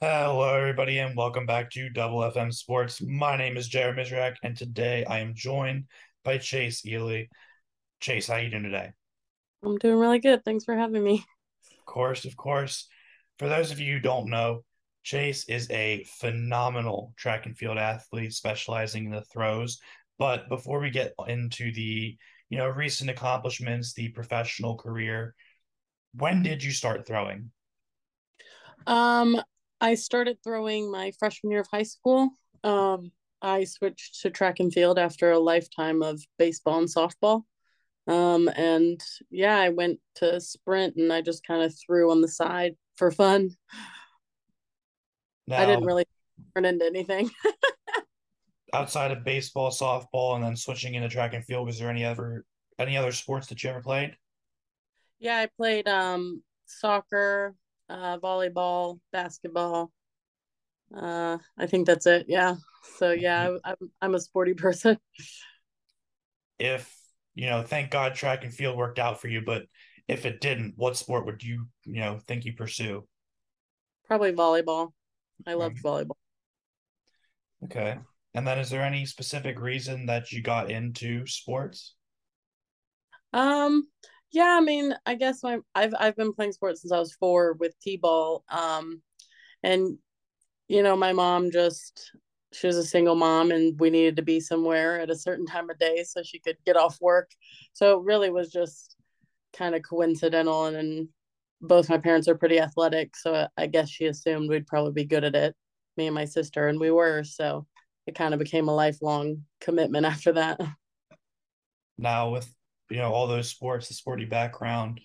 Hello, everybody, and welcome back to Double FM Sports. My name is Jared Mizrak, and today I am joined by Chase Ealey. Chase, how you doing today? I'm doing really good. Thanks for having me. Of course, of course. For those of you who don't know, Chase is a phenomenal track and field athlete specializing in the throws. But before we get into the, you know, recent accomplishments, the professional career, when did you start throwing? Um, I started throwing my freshman year of high school. Um, I switched to track and field after a lifetime of baseball and softball. Um, and yeah, I went to sprint and I just kind of threw on the side for fun. I didn't really turn into anything. outside of baseball, softball, and then switching into track and field, was there any other any other sports that you ever played? yeah, I played um soccer, uh, volleyball, basketball. Uh, I think that's it. Yeah. So yeah, I, I'm I'm a sporty person. If you know, thank God track and field worked out for you, but if it didn't, what sport would you you know think you pursue? Probably volleyball. I loved Right. volleyball. Okay. And then is there any specific reason that you got into sports? Um, yeah, I mean, I guess my I've I've been playing sports since I was four with T-ball. Um, and you know, my mom just she was a single mom and we needed to be somewhere at a certain time of day so she could get off work. So it really was just kind of coincidental and, and both my parents are pretty athletic, so I guess she assumed we'd probably be good at it, me and my sister, and we were, so it kind of became a lifelong commitment after that. Now with you know all those sports, the sporty background,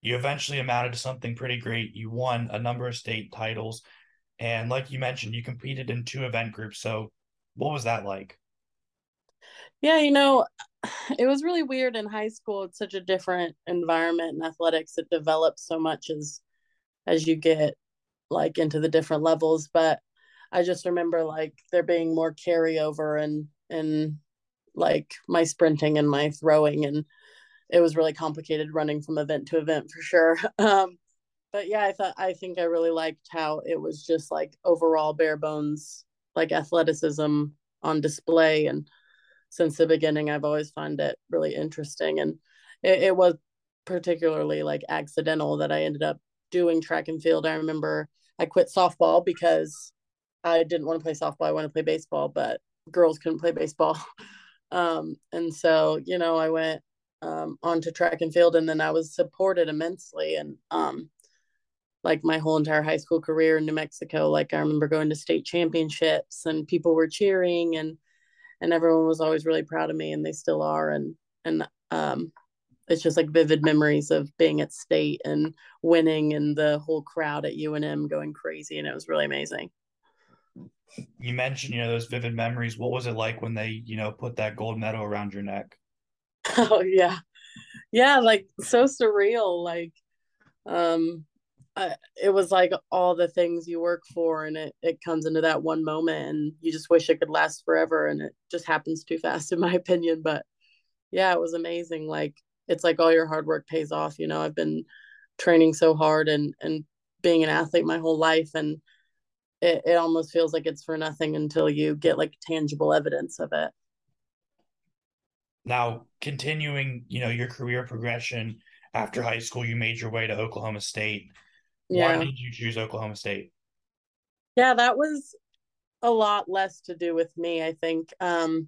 you eventually amounted to something pretty great. You won a number of state titles, and like you mentioned, you competed in two event groups. So what was that like? Yeah, you know, it was really weird in high school. It's such a different environment in athletics. It develops so much as as you get like into the different levels. But I just remember like there being more carryover and and like my sprinting and my throwing and it was really complicated running from event to event for sure. Um but yeah, I thought I think I really liked how it was just like overall bare bones like athleticism on display and since the beginning. I've always found it really interesting, and it, it was particularly like accidental that I ended up doing track and field. I remember I quit softball because I didn't want to play softball. I wanted to play baseball, but girls couldn't play baseball. Um, and so, you know, I went um, on to track and field, and then I was supported immensely. And um, like my whole entire high school career in New Mexico, like I remember going to state championships, and people were cheering, and and everyone was always really proud of me and they still are and and um it's just like vivid memories of being at state and winning and the whole crowd at UNM going crazy and it was really amazing. You mentioned, you know, those vivid memories. What was it like when they, you know, put that gold medal around your neck? Oh yeah. Yeah, like so surreal like um I, it was like all the things you work for and it it comes into that one moment and you just wish it could last forever and it just happens too fast in my opinion but yeah, it was amazing. Like it's like all your hard work pays off. You know, I've been training so hard and and being an athlete my whole life, and it, it almost feels like it's for nothing until you get like tangible evidence of it. Now, continuing, you know, your career progression after high school, you made your way to Oklahoma State. yeah. Why did you choose Oklahoma State? yeah, that was a lot less to do with me. I think um,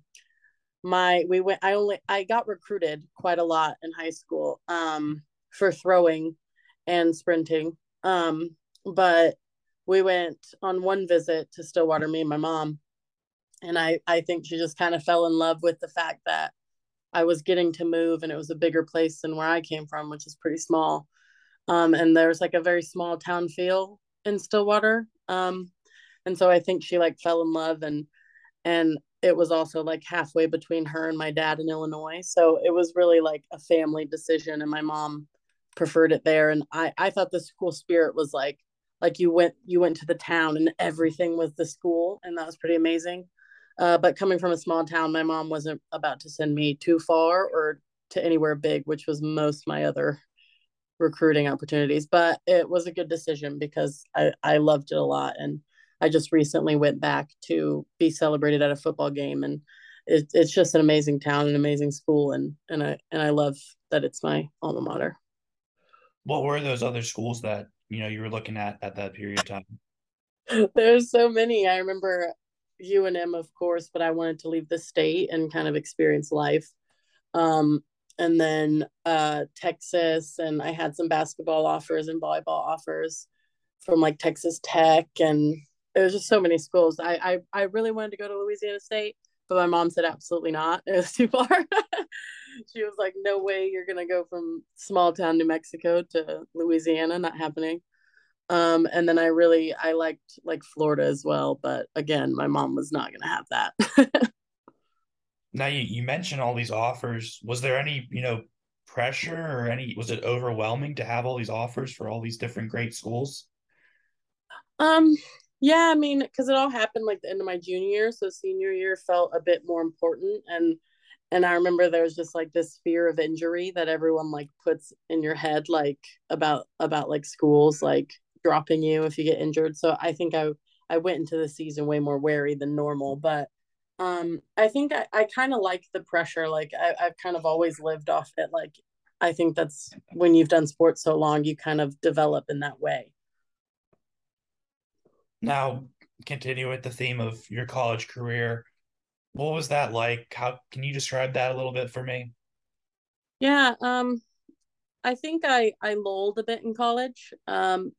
my we went. I only I got recruited quite a lot in high school um, for throwing and sprinting. Um, but we went on one visit to Stillwater, me and my mom, and I I think she just kind of fell in love with the fact that I was getting to move and it was a bigger place than where I came from, which is pretty small. Um, and there's like a very small town feel in Stillwater. Um, and so I think she like fell in love and and it was also like halfway between her and my dad in Illinois. So it was really like a family decision and my mom preferred it there and I I thought the school spirit was like like you went you went to the town and everything was the school and that was pretty amazing. Uh, but coming from a small town, my mom wasn't about to send me too far or to anywhere big, which was most my other recruiting opportunities. But it was a good decision because I, I loved it a lot. And I just recently went back to be celebrated at a football game and it, it's just an amazing town, an amazing school, and and I and I love that it's my alma mater. What were those other schools that you know you were looking at at that period of time? There's so many. I remember UNM, of course, but I wanted to leave the state and kind of experience life. Um, and then uh, Texas, and I had some basketball offers and volleyball offers from like Texas Tech, and it was just so many schools. I I, I really wanted to go to Louisiana State, but my mom said absolutely not. It was too far. she was like, "No way, you're gonna go from small town New Mexico to Louisiana. Not happening." Um, and then I really I liked like Florida as well, but again, my mom was not gonna have that. now you, you mentioned all these offers. Was there any, you know, pressure or any was it overwhelming to have all these offers for all these different great schools? Um, yeah, I mean, because it all happened like the end of my junior year, so senior year felt a bit more important, and and I remember there was just like this fear of injury that everyone like puts in your head, like about about like schools, like dropping you if you get injured. So I think I I went into the season way more wary than normal, but um I think I, I kind of like the pressure. Like I, I've kind of always lived off it. Like I think that's when you've done sports so long, you kind of develop in that way. Now, continue with the theme of your college career. What was that like? How can you describe that a little bit for me? Yeah, um, I think I I lolled a bit in college. Um,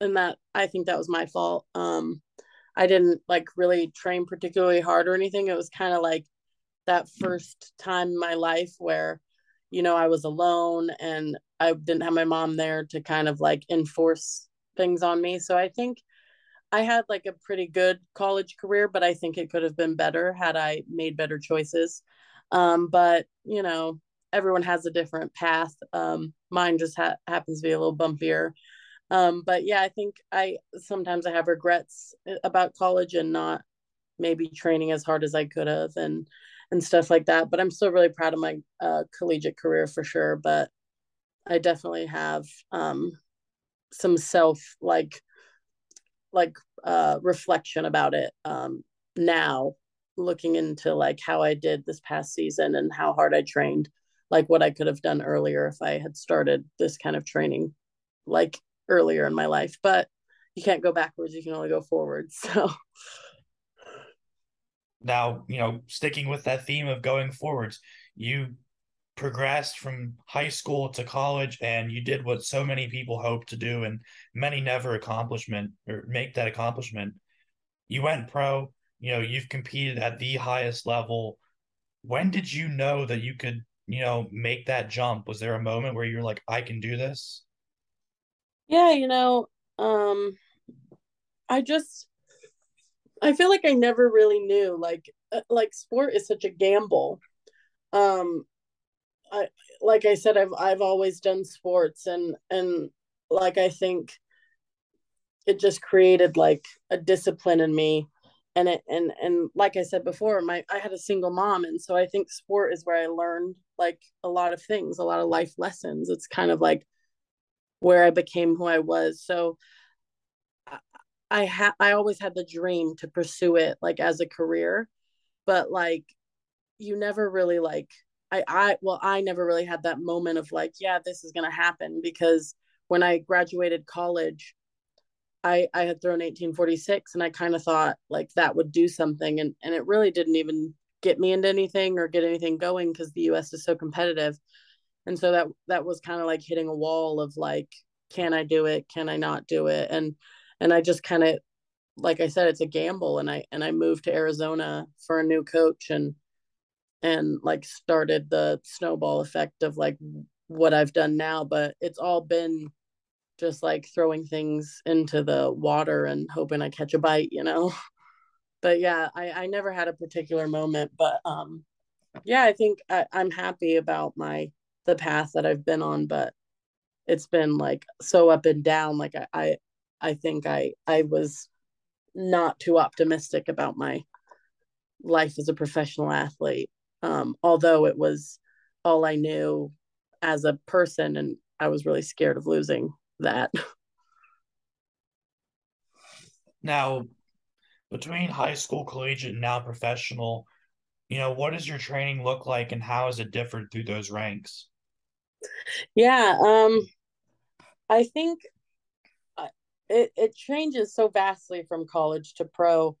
and that I think that was my fault. Um, I didn't like really train particularly hard or anything. It was kind of like that first time in my life where, you know, I was alone and I didn't have my mom there to kind of like enforce things on me. So I think I had like a pretty good college career, but I think it could have been better had I made better choices. Um, but you know, everyone has a different path. Um, mine just ha- happens to be a little bumpier um but yeah i think i sometimes i have regrets uh, about college and not maybe training as hard as i could have and and stuff like that but i'm still really proud of my uh, collegiate career for sure but i definitely have um some self like like uh reflection about it um now looking into like how i did this past season and how hard i trained like what i could have done earlier if i had started this kind of training like earlier in my life, but you can't go backwards. You can only go forward. So now, you know, sticking with that theme of going forwards, you progressed from high school to college and you did what so many people hope to do and many never accomplishment or make that accomplishment. You went pro, you know, you've competed at the highest level. When did you know that you could, you know, make that jump? Was there a moment where you're like, I can do this? Yeah, you know, um I just I feel like I never really knew like uh, like sport is such a gamble. Um I like I said I've I've always done sports and and like I think it just created like a discipline in me and it and and like I said before my I had a single mom and so I think sport is where I learned like a lot of things, a lot of life lessons. It's kind of like where I became who I was. So I had I always had the dream to pursue it like as a career, but like you never really like I I well I never really had that moment of like yeah this is gonna happen because when I graduated college, I I had thrown 1846 and I kind of thought like that would do something and and it really didn't even get me into anything or get anything going because the U.S. is so competitive and so that that was kind of like hitting a wall of like can i do it can i not do it and and i just kind of like i said it's a gamble and i and i moved to arizona for a new coach and and like started the snowball effect of like what i've done now but it's all been just like throwing things into the water and hoping i catch a bite you know but yeah i i never had a particular moment but um yeah i think I, i'm happy about my the path that I've been on, but it's been like so up and down. Like I, I, I think I, I was not too optimistic about my life as a professional athlete. Um, although it was all I knew as a person and I was really scared of losing that. Now, between high school, collegiate, and now professional, you know, what does your training look like and how has it differed through those ranks? Yeah, um, I think uh, it it changes so vastly from college to pro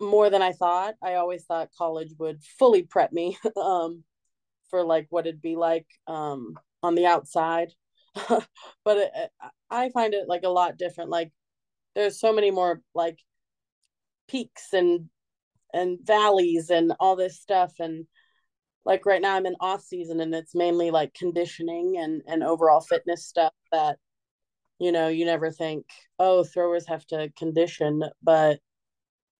more than I thought. I always thought college would fully prep me um, for like what it'd be like um, on the outside, but it, I find it like a lot different. Like there's so many more like peaks and and valleys and all this stuff and like right now I'm in off season and it's mainly like conditioning and and overall fitness stuff that you know you never think oh throwers have to condition but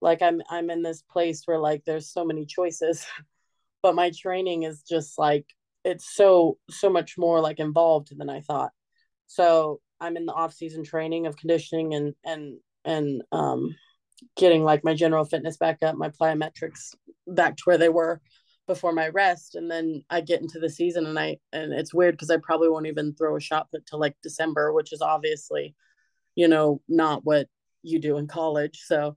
like I'm I'm in this place where like there's so many choices but my training is just like it's so so much more like involved than I thought so I'm in the off season training of conditioning and and and um getting like my general fitness back up my plyometrics back to where they were before my rest and then I get into the season and I and it's weird because I probably won't even throw a shot put till like December, which is obviously, you know, not what you do in college. So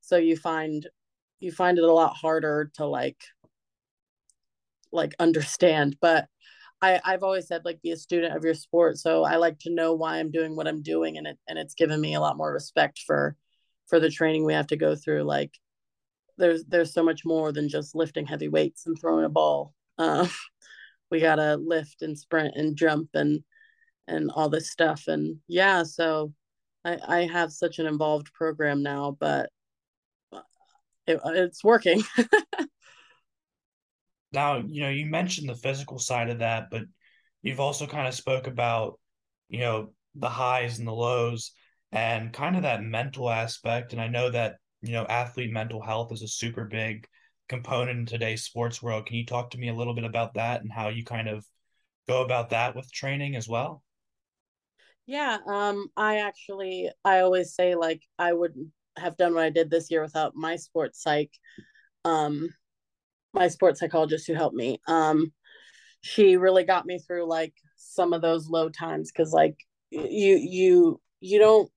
so you find you find it a lot harder to like like understand. But I, I've always said like be a student of your sport. So I like to know why I'm doing what I'm doing and it and it's given me a lot more respect for for the training we have to go through. Like there's there's so much more than just lifting heavy weights and throwing a ball. Uh, we gotta lift and sprint and jump and and all this stuff. And yeah, so I, I have such an involved program now, but it, it's working. now, you know, you mentioned the physical side of that, but you've also kind of spoke about, you know, the highs and the lows and kind of that mental aspect. And I know that you know, athlete mental health is a super big component in today's sports world. Can you talk to me a little bit about that and how you kind of go about that with training as well? Yeah, um, I actually I always say like I wouldn't have done what I did this year without my sports psych, um, my sports psychologist who helped me. Um, she really got me through like some of those low times because like you you you don't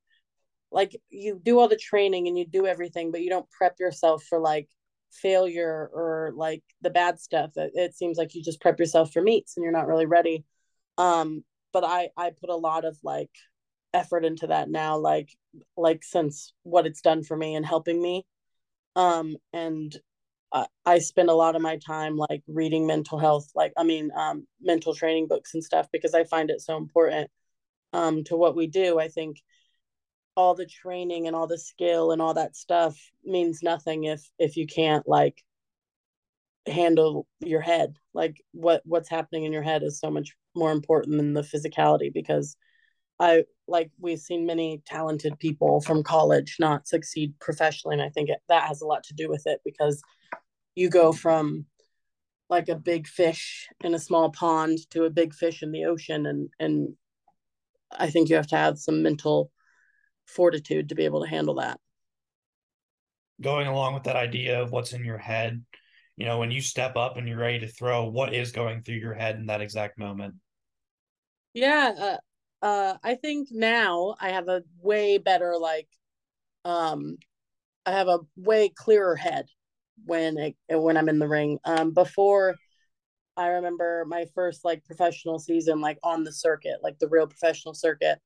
like you do all the training and you do everything but you don't prep yourself for like failure or like the bad stuff it, it seems like you just prep yourself for meets and you're not really ready um but i i put a lot of like effort into that now like like since what it's done for me and helping me. Um and I, spend a lot of my time like reading mental health like i mean um mental training books and stuff because i find it so important um to what we do. I think all the training and all the skill and all that stuff means nothing if if you can't like handle your head. Like what what's happening in your head is so much more important than the physicality because i like we've seen many talented people from college not succeed professionally and i think it, that has a lot to do with it because you go from like a big fish in a small pond to a big fish in the ocean and and i think you have to have some mental fortitude to be able to handle that. Going along with that idea of what's in your head, you know, when you step up and you're ready to throw, what is going through your head in that exact moment? Yeah, uh, uh, I think now I have a way better like, um, I have a way clearer head when it when I'm in the ring. Um, before I remember my first like professional season, like on the circuit, like the real professional circuit.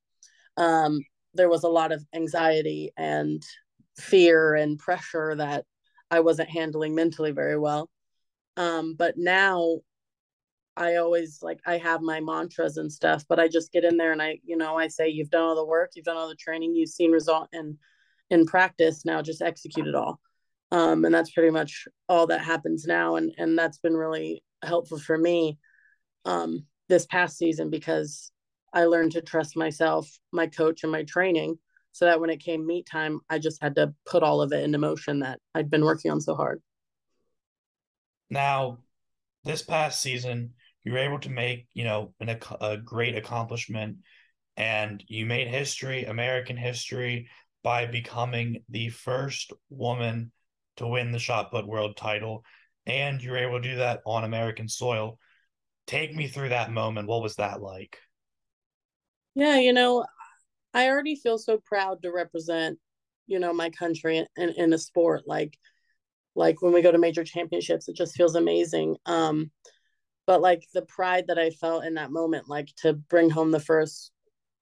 Um, there was a lot of anxiety and fear and pressure that I wasn't handling mentally very well. Um, but now I always like I have my mantras and stuff, but I just get in there and I, you know, I say you've done all the work, you've done all the training, you've seen result in in practice, now just execute it all. Um, and that's pretty much all that happens now. And and that's been really helpful for me um this past season because I learned to trust myself, my coach, and my training so that when it came meet time, I just had to put all of it into motion that I'd been working on so hard. Now, this past season, were able to make, you know, an, a great accomplishment and you made history, American history, by becoming the first woman to win the shot put world title. And you were able to do that on American soil. Take me through that moment. What was that like? Yeah, you know, I already feel so proud to represent, you know, my country in, in a sport like like when we go to major championships, it just feels amazing. Um, but like the pride that I felt in that moment, like to bring home the first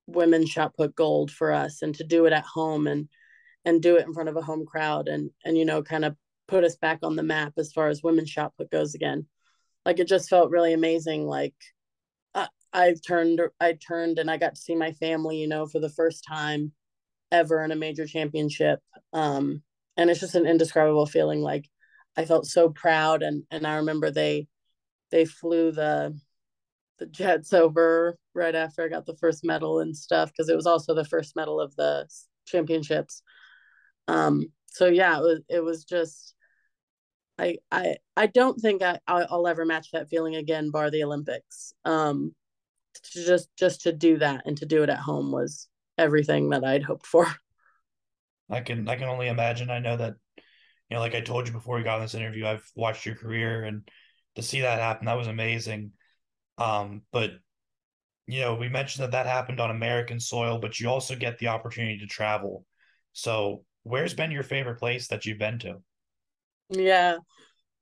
women's shot put gold for us and to do it at home and and do it in front of a home crowd and and you know kind of put us back on the map as far as women's shot put goes again. Like it just felt really amazing like I, I turned i turned and i got to see my family you know for the first time ever in a major championship um and it's just an indescribable feeling like i felt so proud and and i remember they they flew the the jets over right after I got the first medal and stuff because it was also the first medal of the championships. Um, so yeah, it was it was just I I I don't think I I'll ever match that feeling again, bar the Olympics. Um, just just to do that and to do it at home was everything that I'd hoped for. I can I can only imagine. I know that you know, like I told you before we got on this interview, I've watched your career and to see that happen, that was amazing. Um, but you know, we mentioned that that happened on American soil, but you also get the opportunity to travel. So, where's been your favorite place that you've been to? Yeah,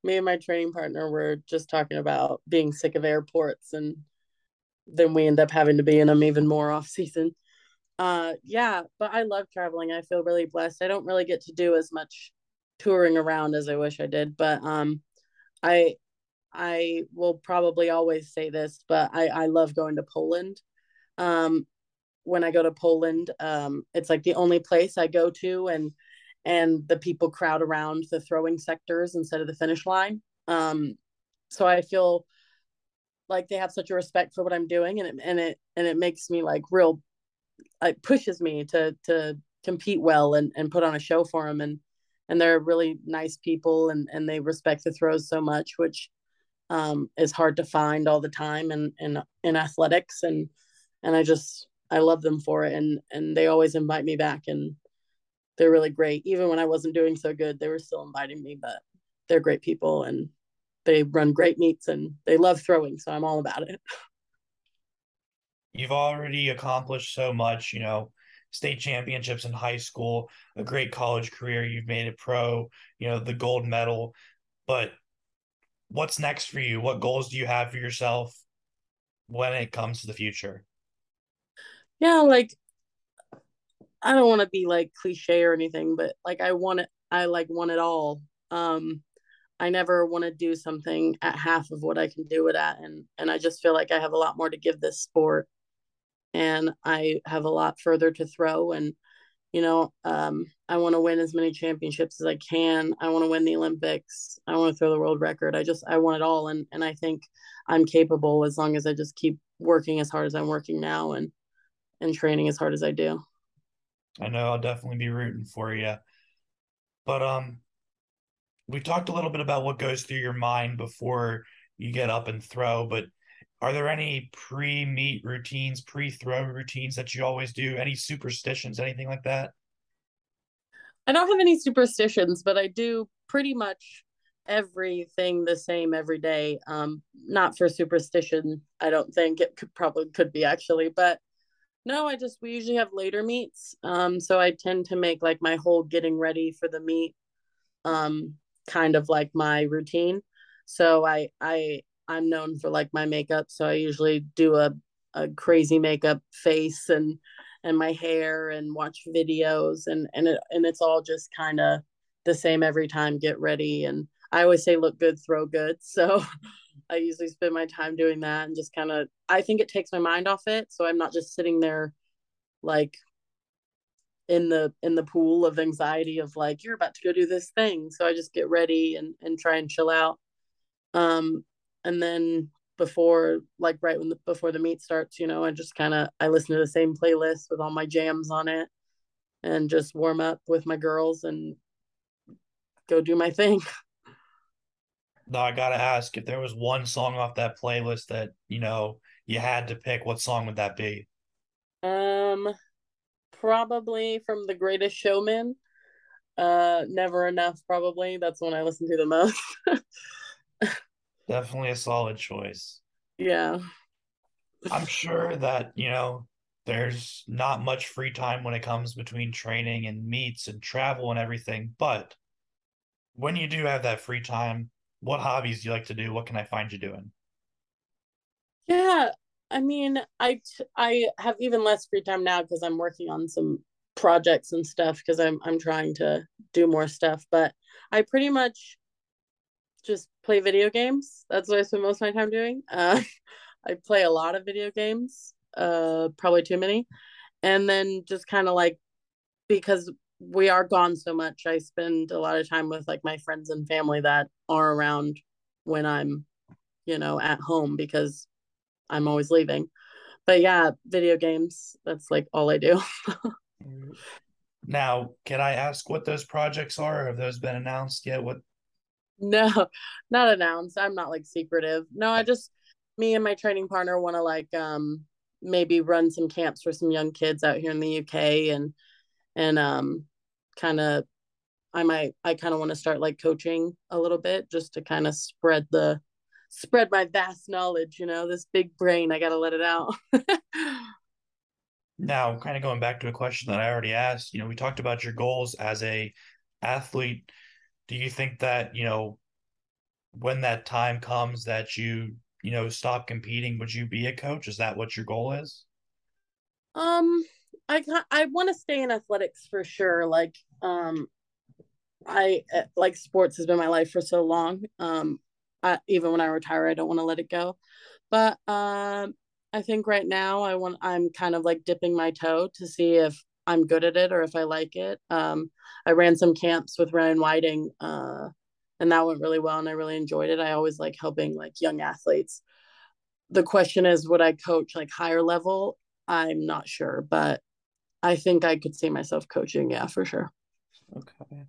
me and my training partner were just talking about being sick of airports, and then we end up having to be in them even more off season. Uh, yeah, but I love traveling. I feel really blessed. I don't really get to do as much touring around as I wish I did, but um, I I will probably always say this, but I, I love going to Poland. Um, when I go to Poland, um, it's like the only place I go to, and and the people crowd around the throwing sectors instead of the finish line. Um, so I feel like they have such a respect for what I'm doing, and it and it and it makes me like real, it pushes me to to compete well and and put on a show for them, and and they're really nice people, and and they respect the throws so much, which um, is hard to find all the time in, in in athletics and and I just I love them for it and and they always invite me back and they're really great even when I wasn't doing so good they were still inviting me but they're great people and they run great meets and they love throwing so I'm all about it. You've already accomplished so much, you know, state championships in high school, a great college career, you've made it pro, you know, the gold medal, but what's next for you? What goals do you have for yourself when it comes to the future? Yeah, like I don't want to be like cliche or anything, but like I want it I like want it all. Um I never want to do something at half of what I can do it at and and I just feel like I have a lot more to give this sport and I have a lot further to throw and you know um, i want to win as many championships as i can. I want to win the olympics. I want to throw the world record. I just i want it all and and i think i'm capable as long as i just keep working as hard as i'm working now and and training as hard as i do. I know i'll definitely be rooting for you but um we talked a little bit about what goes through your mind before you get up and throw but are there any pre meet routines, pre throw routines that you always do? Any superstitions, anything like that? I don't have any superstitions, but I do pretty much everything the same every day. Um, not for superstition, I don't think it could probably could be actually, but no, I just we usually have later meets. Um, so I tend to make like my whole getting ready for the meet um kind of like my routine. So I I I'm known for like my makeup, so I usually do a a crazy makeup face and and my hair and watch videos and and it and it's all just kind of the same every time. Get ready and I always say look good, throw good. So I usually spend my time doing that and just kind of I think it takes my mind off it, so I'm not just sitting there like in the in the pool of anxiety of like you're about to go do this thing so i just get ready and and try and chill out um and then before like right when the, before the meet starts you know i just kind of i listen to the same playlist with all my jams on it and just warm up with my girls and go do my thing. No i gotta ask if there was one song off that playlist that you know you had to pick what song would that be? Um probably from the greatest showman. Uh never enough probably. That's one i listen to the most Definitely a solid choice. Yeah. I'm sure that, you know, there's not much free time when it comes between training and meets and travel and everything. But when you do have that free time, what hobbies do you like to do? What can I find you doing? Yeah, I mean, I I have even less free time now because I'm working on some projects and stuff because I'm I'm trying to do more stuff. But I pretty much just play video games. That's what I spend most of my time doing. Uh, I play a lot of video games, uh, probably too many, and then just kind of like because we are gone so much, I spend a lot of time with like my friends and family that are around when I'm, you know, at home because I'm always leaving. But yeah, video games, that's like all I do. now, can I ask what those projects are? Have those been announced yet? What No, not announced. I'm not like secretive. No, I just me and my training partner want to like um maybe run some camps for some young kids out here in the UK and and um kind of I might I kind of want to start like coaching a little bit just to kind of spread the spread my vast knowledge, you know, this big brain, I got to let it out. now, kind of going back to a question that I already asked, you know, we talked about your goals as a athlete. Do you think that, you know, when that time comes that you, you know, stop competing, would you be a coach? Is that what your goal is? Um, I I want to stay in athletics for sure. Like, um, I like sports has been my life for so long. Um, I, even when I retire, I don't want to let it go. But um, I think right now I want I'm kind of like dipping my toe to see if I'm good at it or if I like it. Um, I ran some camps with Ryan Whiting, uh, and that went really well, and I really enjoyed it. I always like helping like young athletes. The question is, would I coach like higher level? I'm not sure, but I think I could see myself coaching. Yeah, for sure. Okay.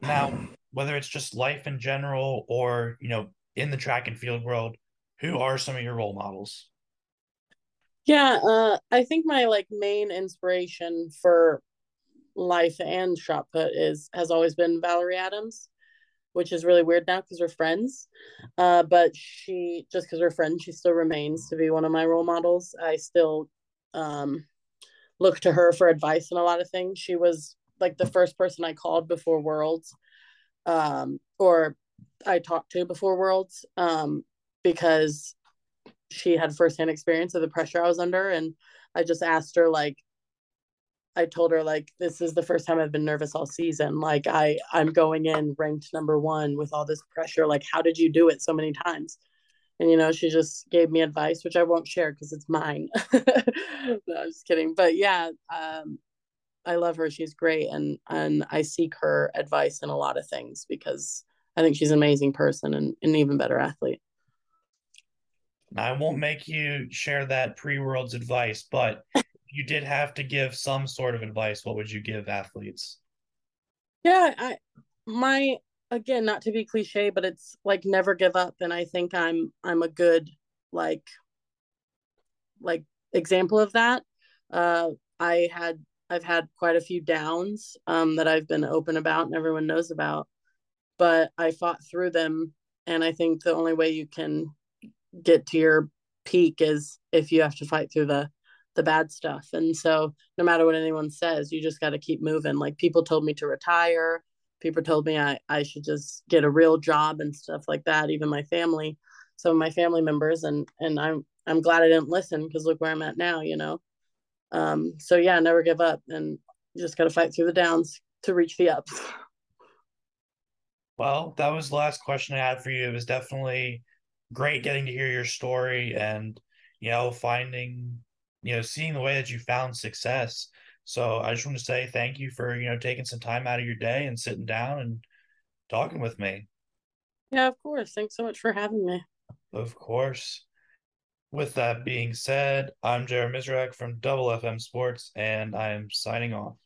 Now, whether it's just life in general or, you know, in the track and field world, who are some of your role models? Yeah, uh, I think my like main inspiration for life and shot put is has always been Valerie Adams, which is really weird now because we're friends. Uh, but she just because we're friends, she still remains to be one of my role models. I still um, look to her for advice on a lot of things. She was like the first person I called before Worlds, um, or I talked to before Worlds, um, because she had firsthand experience of the pressure I was under, and I just asked her like, I told her like this is the first time I've been nervous all season. Like I I'm going in ranked number one with all this pressure. Like how did you do it so many times? And you know she just gave me advice, which I won't share because it's mine. no, I'm just kidding. But yeah, um, I love her. She's great, and and I seek her advice in a lot of things because I think she's an amazing person and an even better athlete. I won't make you share that pre worlds advice, but you did have to give some sort of advice. What would you give athletes? Yeah, I my again not to be cliche, but it's like never give up, and I think I'm I'm a good like like example of that. Uh, I had I've had quite a few downs um, that I've been open about and everyone knows about, but I fought through them. And I think the only way you can get to your peak is if you have to fight through the the bad stuff. And so no matter what anyone says, you just got to keep moving. Like people told me to retire. People told me I, I should just get a real job and stuff like that. Even my family, some of my family members, and and I'm I'm glad I didn't listen because look where I'm at now, you know. Um, so yeah, never give up, and you just got to fight through the downs to reach the ups. Well, that was the last question I had for you. It was definitely great getting to hear your story and you know finding you know seeing the way that you found success. So I just want to say thank you for you know taking some time out of your day and sitting down and talking with me. Yeah, of course. Thanks so much for having me. Of course. With that being said, I'm Jared Mizrak from Double FM Sports, and I'm signing off.